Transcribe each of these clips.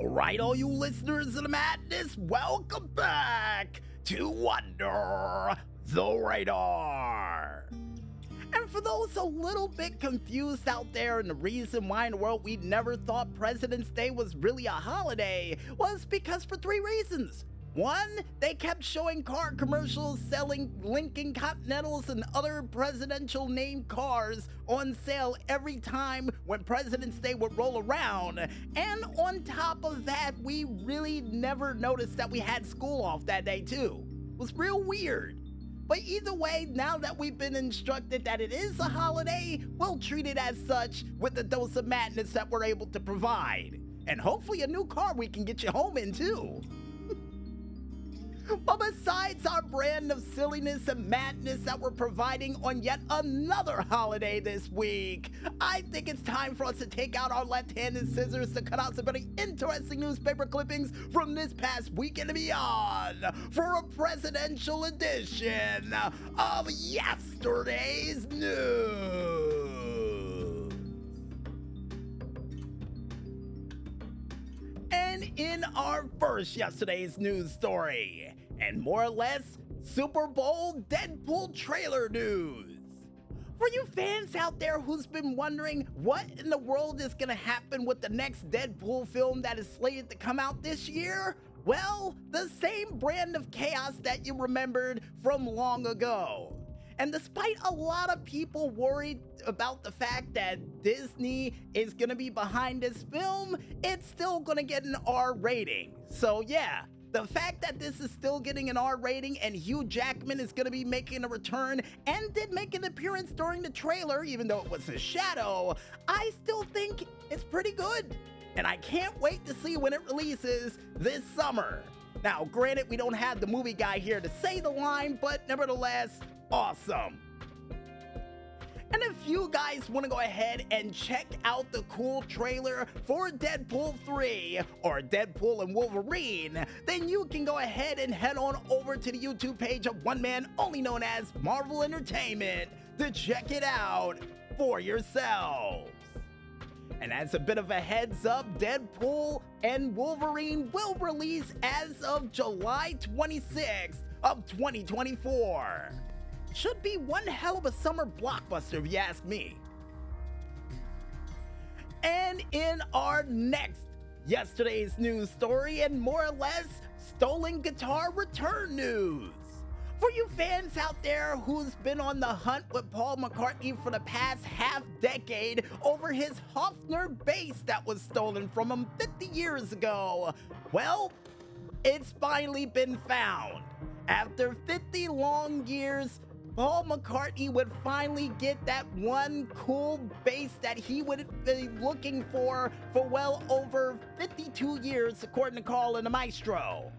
Alright, all you listeners of the madness, welcome back to Under the Radar. And for those a little bit confused out there, and the reason why in the world we never thought President's Day was really a holiday was because for three reasons. One, they kept showing car commercials selling Lincoln Continentals and other presidential named cars on sale every time when President's Day would roll around. And on top of that, we really never noticed that we had school off that day too. It was real weird. But either way, now that we've been instructed that it is a holiday, we'll treat it as such with the dose of madness that we're able to provide. And hopefully a new car we can get you home in too. But besides our brand of silliness and madness that we're providing on yet another holiday this week, I think it's time for us to take out our left handed scissors to cut out some very interesting newspaper clippings from this past weekend and beyond for a presidential edition of yesterday's news. In our first yesterday's news story, and more or less Super Bowl Deadpool trailer news. For you fans out there who's been wondering what in the world is gonna happen with the next Deadpool film that is slated to come out this year, well, the same brand of chaos that you remembered from long ago. And despite a lot of people worried about the fact that Disney is gonna be behind this film, it's still gonna get an R rating. So, yeah, the fact that this is still getting an R rating and Hugh Jackman is gonna be making a return and did make an appearance during the trailer, even though it was a shadow, I still think it's pretty good. And I can't wait to see when it releases this summer. Now, granted, we don't have the movie guy here to say the line, but nevertheless, awesome. And if you guys want to go ahead and check out the cool trailer for Deadpool 3 or Deadpool and Wolverine, then you can go ahead and head on over to the YouTube page of one man only known as Marvel Entertainment to check it out for yourselves. And as a bit of a heads up, Deadpool and Wolverine will release as of July 26th of 2024. Should be one hell of a summer blockbuster, if you ask me. And in our next yesterday's news story, and more or less stolen guitar return news. For you fans out there who's been on the hunt with Paul McCartney for the past half decade over his Hofner bass that was stolen from him 50 years ago, well, it's finally been found. After 50 long years, Paul McCartney would finally get that one cool bass that he would be looking for for well over 52 years, according to Carl and the Maestro.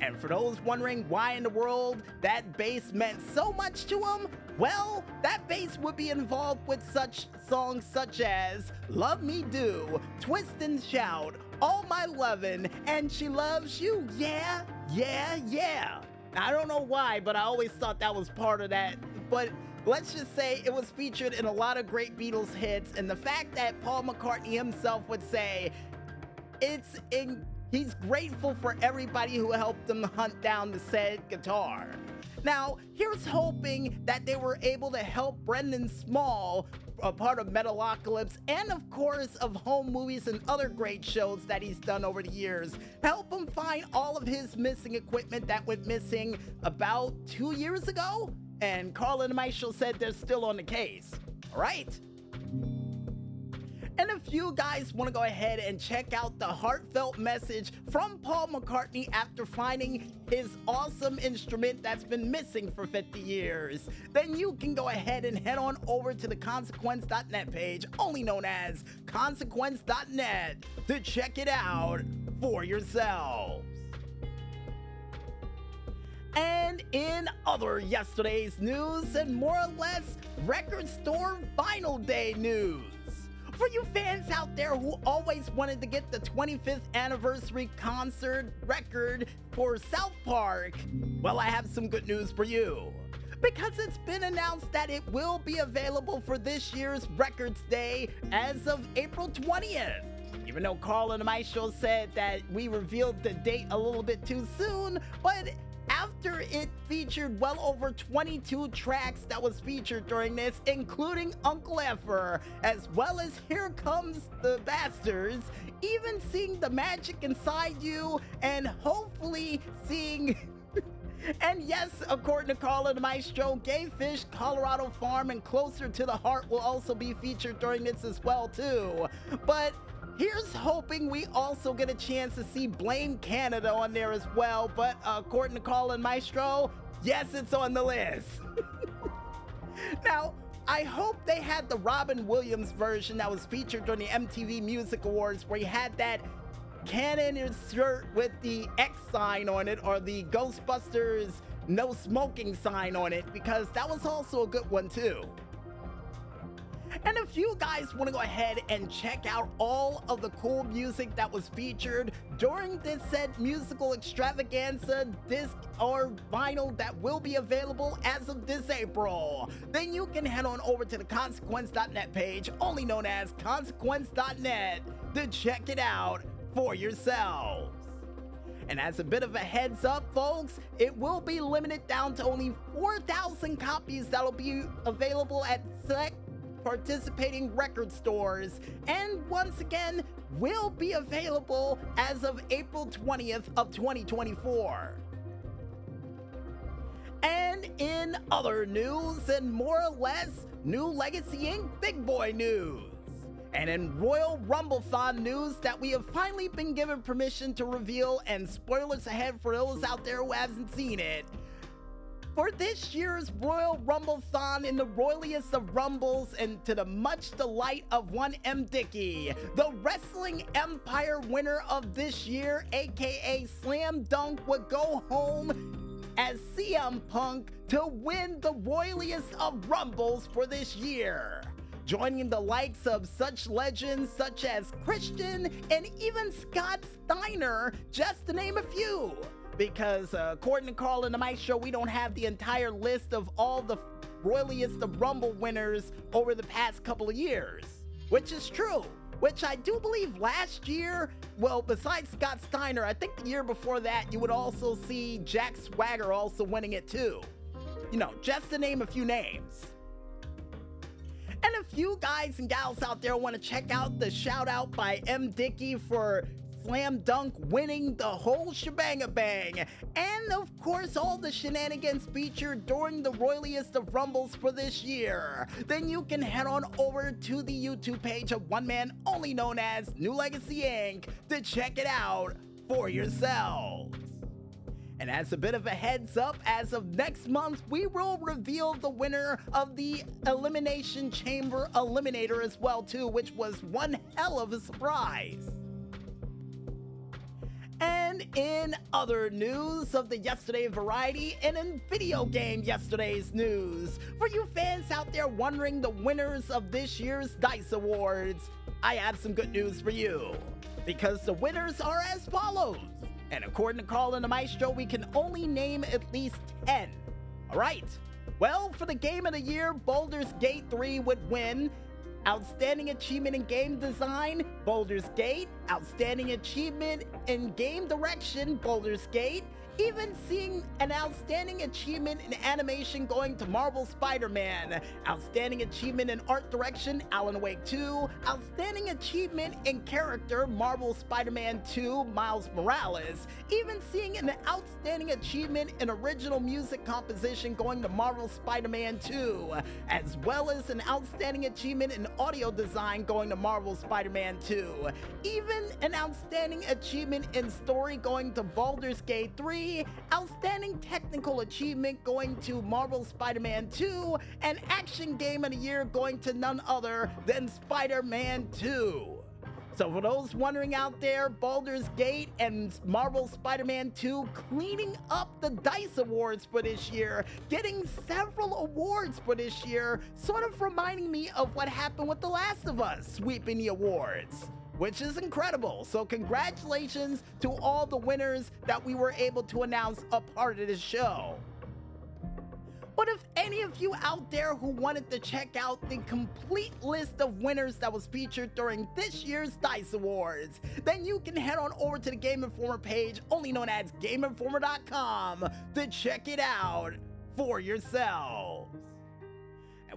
And for those wondering why in the world that bass meant so much to him, well, that bass would be involved with such songs such as Love Me Do, Twist and Shout, All My Lovin', and She Loves You, yeah, yeah, yeah. I don't know why, but I always thought that was part of that. But let's just say it was featured in a lot of great Beatles hits, and the fact that Paul McCartney himself would say it's in he's grateful for everybody who helped him hunt down the said guitar. Now, here's hoping that they were able to help Brendan Small, a part of Metalocalypse, and of course of home movies and other great shows that he's done over the years, help him find all of his missing equipment that went missing about two years ago. And Carl and Michael said they're still on the case. All right. You guys want to go ahead and check out the heartfelt message from Paul McCartney after finding his awesome instrument that's been missing for 50 years, then you can go ahead and head on over to the consequence.net page, only known as consequence.net, to check it out for yourselves. And in other yesterday's news and more or less record store vinyl day news. For you fans out there who always wanted to get the 25th anniversary concert record for South Park, well, I have some good news for you. Because it's been announced that it will be available for this year's Records Day as of April 20th. Even though Carl and Maestro said that we revealed the date a little bit too soon, but after it featured well over 22 tracks that was featured during this, including Uncle Effer, as well as Here Comes the Bastards, even seeing the magic inside you, and hopefully seeing. and yes, according to Carla the Maestro, Gay Fish, Colorado Farm, and Closer to the Heart will also be featured during this as well too. But Here's hoping we also get a chance to see Blame Canada on there as well, but according to Colin Maestro, yes, it's on the list. now, I hope they had the Robin Williams version that was featured during the MTV Music Awards where he had that cannon shirt with the X sign on it or the Ghostbusters no smoking sign on it because that was also a good one too. And if you guys want to go ahead and check out all of the cool music that was featured during this said musical extravaganza disc or vinyl that will be available as of this April, then you can head on over to the consequence.net page, only known as consequence.net, to check it out for yourselves. And as a bit of a heads up, folks, it will be limited down to only 4,000 copies that'll be available at select participating record stores, and once again, will be available as of April 20th of 2024. And in other news, and more or less new Legacy Inc. Big Boy news. And in Royal Rumblethon news that we have finally been given permission to reveal, and spoilers ahead for those out there who haven't seen it, for this year's Royal Rumblethon in the royaliest of rumbles and to the much delight of one MDickie, the Wrestling Empire winner of this year, aka Slam Dunk, would go home as CM Punk to win the royaliest of rumbles for this year. Joining the likes of such legends such as Christian and even Scott Steiner, just to name a few because uh, according to Carl and the Mike Show, we don't have the entire list of all the royaliest of Rumble winners over the past couple of years, which is true. Which I do believe last year, well, besides Scott Steiner, I think the year before that, you would also see Jack Swagger also winning it too. You know, just to name a few names. And if you guys and gals out there want to check out the shout out by MDickie for slam dunk winning the whole shebang bang. And of course, all the shenanigans featured during the royaliest of rumbles for this year. Then you can head on over to the YouTube page of one man only known as New Legacy Inc. to check it out for yourselves. And as a bit of a heads up, as of next month, we will reveal the winner of the Elimination Chamber Eliminator as well too, which was one hell of a surprise. And in other news of the yesterday variety, and in video game yesterday's news, for you fans out there wondering the winners of this year's DICE Awards, I have some good news for you. Because the winners are as follows. And according to Carl and the Maestro, we can only name at least 10. Alright. Well, for the game of the year, Baldur's Gate 3 would win, Outstanding Achievement in Game Design, Baldur's Gate. Outstanding Achievement in Game Direction, Baldur's Gate even seeing an outstanding achievement in animation going to Marvel Spider Man, outstanding achievement in art direction, Alan Wake 2, outstanding achievement in character, Marvel Spider Man 2, Miles Morales, even seeing an outstanding achievement in original music composition going to Marvel Spider Man 2, as well as an outstanding achievement in audio design going to Marvel Spider Man 2, even an outstanding achievement in story going to Baldur's Gate 3 Outstanding Technical Achievement going to Marvel Spider Man 2, and Action Game of the Year going to none other than Spider Man 2. So, for those wondering out there, Baldur's Gate and Marvel Spider Man 2 cleaning up the DICE Awards for this year, getting several awards for this year, sort of reminding me of what happened with The Last of Us sweeping the awards which is incredible. So, congratulations to all the winners that we were able to announce a part of this show. But if any of you out there who wanted to check out the complete list of winners that was featured during this year's DICE Awards, then you can head on over to the Game Informer page, only known as GameInformer.com, to check it out for yourselves.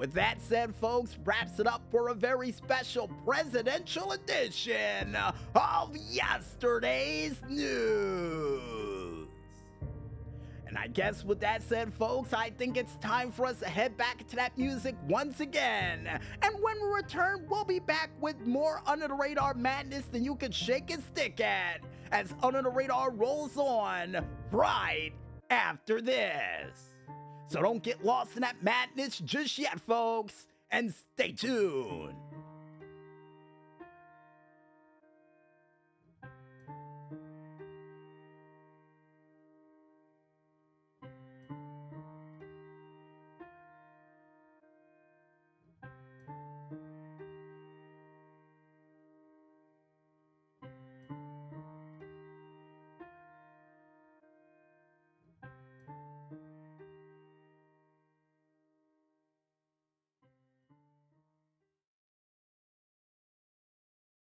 With that said, folks, wraps it up for a very special presidential edition of yesterday's news. And I guess with that said, folks, I think it's time for us to head back to that music once again. And when we return, we'll be back with more Under the Radar madness than you can shake a stick at as Under the Radar rolls on right after this. So don't get lost in that madness just yet, folks, and stay tuned.